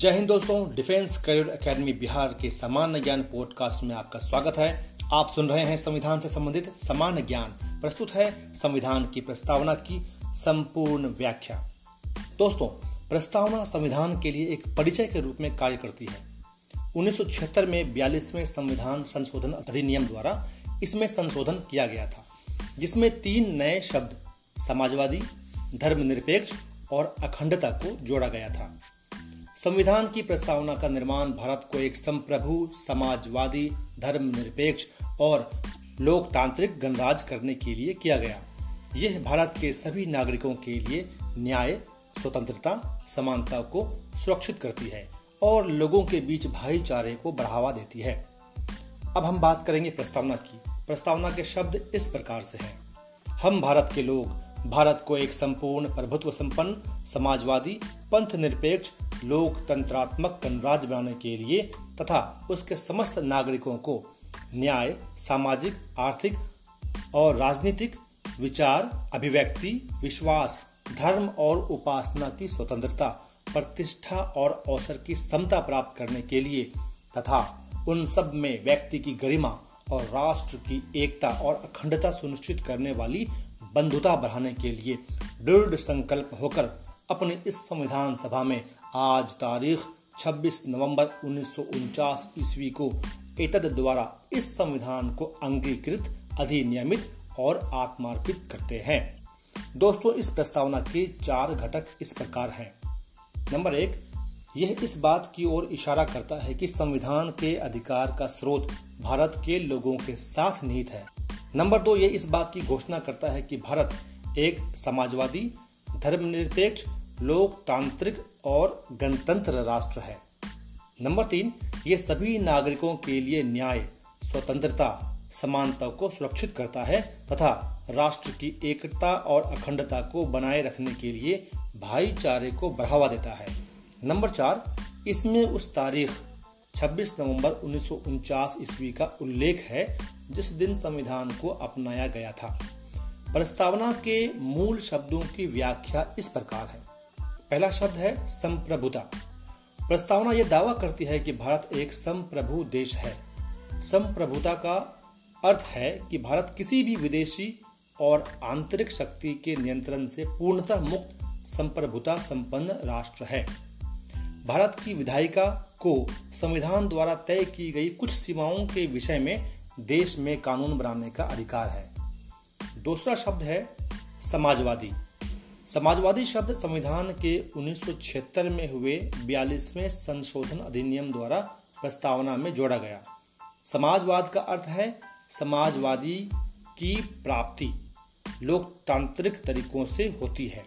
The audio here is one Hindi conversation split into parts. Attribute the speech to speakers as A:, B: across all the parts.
A: जय हिंद दोस्तों, डिफेंस करियर एकेडमी बिहार के सामान्य ज्ञान पॉडकास्ट में आपका स्वागत है। आप सुन रहे हैं संविधान से संबंधित सामान्य ज्ञान। प्रस्तुत है संविधान की प्रस्तावना की संपूर्ण व्याख्या। दोस्तों, प्रस्तावना संविधान के लिए एक परिचय के रूप में कार्य करती है। उन्नीस सौ छिहत्तर में बयालीसवें संविधान संशोधन अधिनियम द्वारा इसमें संशोधन किया गया था, जिसमें तीन नए शब्द, समाजवादी, धर्मनिरपेक्ष और अखंडता को जोड़ा गया था। संविधान की प्रस्तावना का निर्माण भारत को एक संप्रभु, समाजवादी, धर्मनिरपेक्ष और लोकतांत्रिक गणराज करने के लिए किया गया। यह भारत के सभी नागरिकों के लिए न्याय, स्वतंत्रता, समानता को सुरक्षित करती है और लोगों के बीच भाईचारे को बढ़ावा देती है। अब हम बात करेंगे प्रस्तावना की। प्रस्तावना के शब्द इस प्रकार से हैं। हम भारत के लोग, भारत को एक संपूर्ण प्रभुत्व संपन्न, समाजवादी पंथ निरपेक्ष लोकतंत्रात्मक गणराज्य बनाने के लिए तथा उसके समस्त नागरिकों को न्याय, सामाजिक, आर्थिक और राजनीतिक विचार, अभिव्यक्ति, विश्वास, धर्म और उपासना की स्वतंत्रता, प्रतिष्ठा और अवसर की समता प्राप्त करने के लिए तथा उन सब में व्यक्ति की गरिमा और राष्ट्र की एकता और अखंडता सुनिश्चित करने वाली बंधुता बढ़ाने के लिए दृढ़ संकल्प होकर अपनी इस संविधान सभा में आज तारीख 26 नवंबर उन्नीस सौ उनचास ईस्वी को एतद द्वारा इस संविधान को अंगीकृत, अधिनियमित और आत्मार्पित करते हैं। दोस्तों, इस प्रस्तावना के चार घटक इस प्रकार हैं। नंबर एक, यह इस बात की ओर इशारा करता है कि संविधान के अधिकार का स्रोत भारत के लोगों के साथ निहित है। नंबर दो, यह इस बात की घोषणा करता है कि भारत एक समाजवादी, धर्मनिरपेक्ष लोकतांत्रिक और गणतंत्र राष्ट्र है। नंबर तीन, ये सभी नागरिकों के लिए न्याय, स्वतंत्रता, समानता को सुरक्षित करता है तथा राष्ट्र की एकता और अखंडता को बनाए रखने के लिए भाईचारे को बढ़ावा देता है। नंबर चार, इसमें उस तारीख 26 नवंबर उन्नीस सौ उनचास ईस्वी का उल्लेख है, जिस दिन संविधान को अपनाया गया था। प्रस्तावना के मूल शब्दों की व्याख्या इस प्रकार है। पहला शब्द है संप्रभुता। प्रस्तावना यह दावा करती है कि भारत एक संप्रभु देश है। संप्रभुता का अर्थ है कि भारत किसी भी विदेशी और आंतरिक शक्ति के नियंत्रण से पूर्णतः मुक्त, संप्रभुता संपन्न राष्ट्र है। भारत की विधायिका को संविधान द्वारा तय की गई कुछ सीमाओं के विषय में देश में कानून बनाने का अधिकार है। दूसरा शब्द है समाजवादी। समाजवादी शब्द संविधान के 1976 में हुए बयालीसवें संशोधन अधिनियम द्वारा प्रस्तावना में जोड़ा गया। समाजवाद का अर्थ है समाजवादी की प्राप्ति लोकतांत्रिक तरीकों से होती है।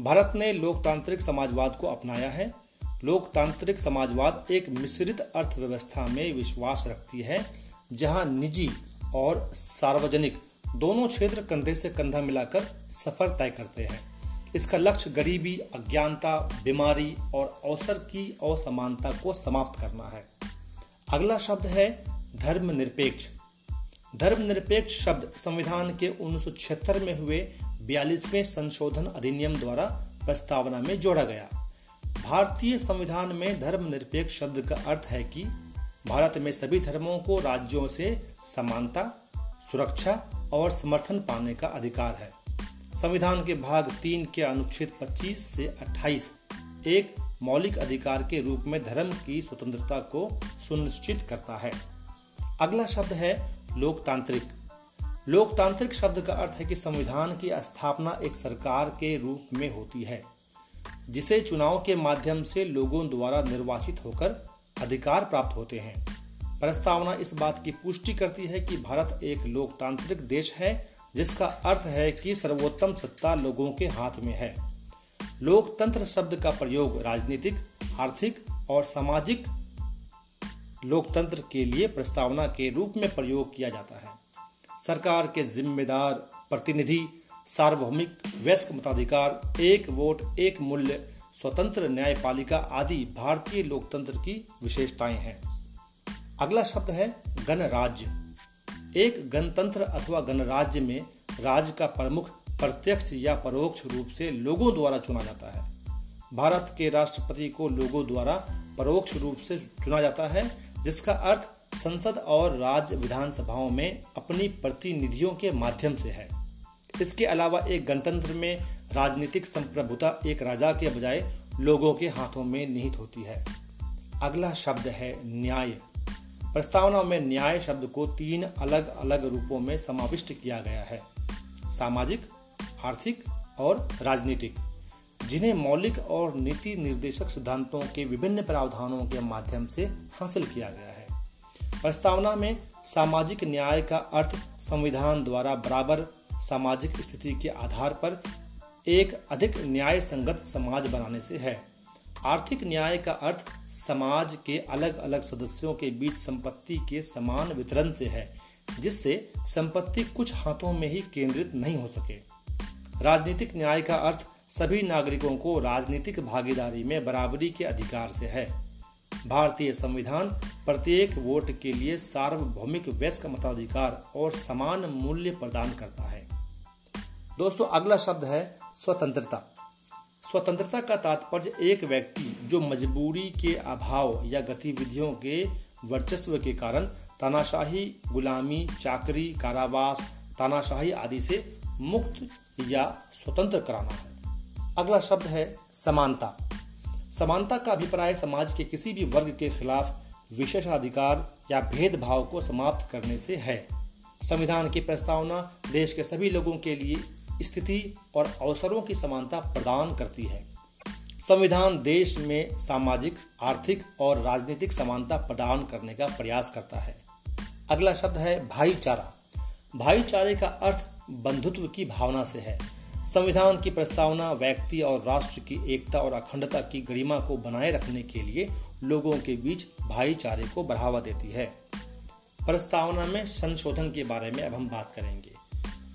A: भारत ने लोकतांत्रिक समाजवाद को अपनाया है। लोकतांत्रिक समाजवाद एक मिश्रित अर्थव्यवस्था में विश्वास रखती है, जहाँ निजी और सार्वजनिक दोनों क्षेत्र कंधे से कंधा मिलाकर सफ़र तय करते हैं। इसका लक्ष्य गरीबी, अज्ञानता, बीमारी और अवसर की असमानता को समाप्त करना है। अगला शब्द है धर्मनिरपेक्ष। धर्मनिरपेक्ष शब्द संविधान के उन्नीस सौ छिहत्तर में हुए बयालीसवें संशोधन अधिनियम द्वारा प्रस्तावना में जोड़ा गया। भारतीय संविधान में धर्मनिरपेक्ष शब्द का अर्थ है कि भारत में सभी धर्मों को राज्यों से समानता, सुरक्षा और समर्थन पाने का अधिकार है। संविधान के भाग तीन के अनुच्छेद 25 से 28 एक मौलिक अधिकार के रूप में धर्म की स्वतंत्रता को सुनिश्चित करता है। अगला शब्द है लोकतांत्रिक। लोकतांत्रिक शब्द का अर्थ है कि संविधान की स्थापना एक सरकार के रूप में होती है, जिसे चुनाव के माध्यम से लोगों द्वारा निर्वाचित होकर अधिकार प्राप्त होते हैं। प्रस्तावना इस बात की पुष्टि करती है कि भारत एक लोकतांत्रिक देश है जिसका अर्थ है कि सर्वोत्तम सत्ता लोगों के हाथ में है। लोकतंत्र शब्द का प्रयोग राजनीतिक, आर्थिक और सामाजिक लोकतंत्र के लिए प्रस्तावना के रूप में प्रयोग किया जाता है। सरकार के जिम्मेदार प्रतिनिधि, सार्वभौमिक वयस्क मताधिकार, एक वोट, एक मूल्य, स्वतंत्र न्यायपालिका आदि भारतीय लोकतंत्र की विशेषताएँ हैं। अगला शब्द है गणराज्य। एक गणतंत्र अथवा गणराज्य में राज्य का प्रमुख, प्रत्यक्ष या परोक्ष रूप से लोगों द्वारा चुना जाता है। भारत के राष्ट्रपति को लोगों द्वारा परोक्ष रूप से चुना जाता है, जिसका अर्थ संसद और राज्य विधानसभाओं में अपनी प्रतिनिधियों के माध्यम से है। इसके अलावा एक गणतंत्र में राजनीतिक संप्रभुता एक राजा के बजाय लोगों के हाथों में निहित होती है। अगला शब्द है न्याय। प्रस्तावना में न्याय शब्द को तीन अलग अलग रूपों में समाविष्ट किया गया है। सामाजिक, आर्थिक और राजनीतिक, जिन्हें मौलिक और नीति निर्देशक सिद्धांतों के विभिन्न प्रावधानों के माध्यम से हासिल किया गया है। प्रस्तावना में सामाजिक न्याय का अर्थ संविधान द्वारा बराबर सामाजिक स्थिति के आधार पर एक अधिक न्याय संगत समाज बनाने से है। आर्थिक न्याय का अर्थ समाज के अलग अलग सदस्यों के बीच संपत्ति के समान वितरण से है, जिससे संपत्ति कुछ हाथों में ही केंद्रित नहीं हो सके। राजनीतिक न्याय का अर्थ सभी नागरिकों को राजनीतिक भागीदारी में बराबरी के अधिकार से है। भारतीय संविधान प्रत्येक वोट के लिए सार्वभौमिक वयस्क मताधिकार और समान मूल्य प्रदान करता है। दोस्तों, अगला शब्द है स्वतंत्रता। स्वतंत्रता का तात्पर्य एक व्यक्ति जो मजबूरी के अभाव या गतिविधियों के वर्चस्व के कारण तानाशाही, गुलामी, चाकरी, कारावास, तानाशाही आदि से मुक्त या स्वतंत्र कराना है। अगला शब्द है समानता। समानता का अभिप्राय समाज के किसी भी वर्ग के खिलाफ विशेषाधिकार या भेदभाव को समाप्त करने से है। संविधान की प्रस्तावना देश के सभी लोगों के लिए स्थिति और अवसरों की समानता प्रदान करती है। संविधान देश में सामाजिक, आर्थिक और राजनीतिक समानता प्रदान करने का प्रयास करता है। अगला शब्द है भाईचारा। भाईचारे का अर्थ बंधुत्व की भावना से है। संविधान की प्रस्तावना व्यक्ति और राष्ट्र की एकता और अखंडता की गरिमा को बनाए रखने के लिए लोगों के बीच भाईचारे को बढ़ावा देती है। प्रस्तावना में संशोधन के बारे में अब हम बात करेंगे।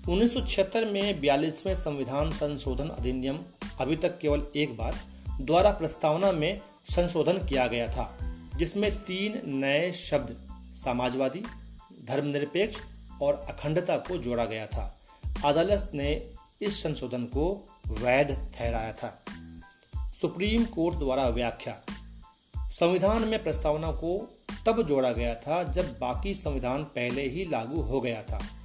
A: 1976 में बयालीसवें संविधान संशोधन अधिनियम, अभी तक केवल एक बार, द्वारा प्रस्तावना में संशोधन किया गया था, जिसमें तीन नए शब्द, समाजवादी, धर्मनिरपेक्ष और अखंडता को जोड़ा गया था। अदालत ने इस संशोधन को वैध ठहराया था। सुप्रीम कोर्ट द्वारा व्याख्या, संविधान में प्रस्तावना को तब जोड़ा गया था जब बाकी संविधान पहले ही लागू हो गया था।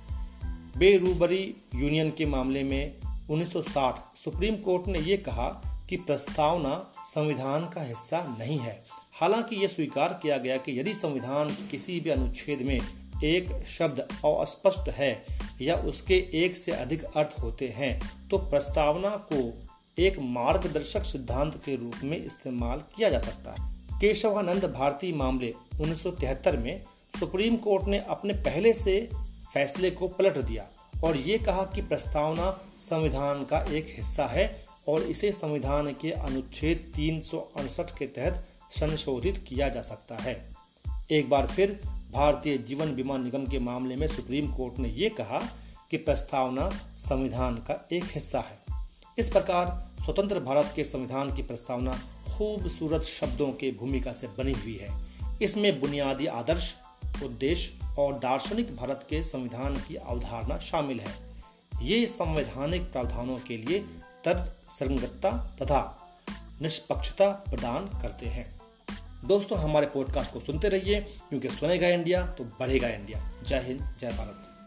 A: बेरूबरी यूनियन के मामले में 1960 सुप्रीम कोर्ट ने यह कहा कि प्रस्तावना संविधान का हिस्सा नहीं है। हालाँकि यह स्वीकार किया गया कि यदि संविधान किसी भी अनुच्छेद में एक शब्द अस्पष्ट है या उसके एक से अधिक अर्थ होते हैं तो प्रस्तावना को एक मार्गदर्शक सिद्धांत के रूप में इस्तेमाल किया जा सकता है। केशवानंद भारती मामले 1973 में सुप्रीम कोर्ट ने अपने पहले से फैसले को पलट दिया और ये कहा कि प्रस्तावना संविधान का एक हिस्सा है और इसे संविधान के अनुच्छेद तीन के तहत संशोधित किया जा सकता है। एक बार फिर भारतीय जीवन बीमा निगम के मामले में सुप्रीम कोर्ट ने यह कहा कि प्रस्तावना संविधान का एक हिस्सा है। इस प्रकार स्वतंत्र भारत के संविधान की प्रस्तावना खूबसूरत शब्दों के भूमिका से बनी हुई है। इसमें बुनियादी आदर्श उद्देश्य और दार्शनिक भारत के संविधान की अवधारणा शामिल है। ये संवैधानिक प्रावधानों के लिए तर्क संगतता तथा निष्पक्षता प्रदान करते हैं। दोस्तों, हमारे पॉडकास्ट को सुनते रहिए, क्योंकि सुनेगा इंडिया तो बढ़ेगा इंडिया। जय हिंद, जय भारत।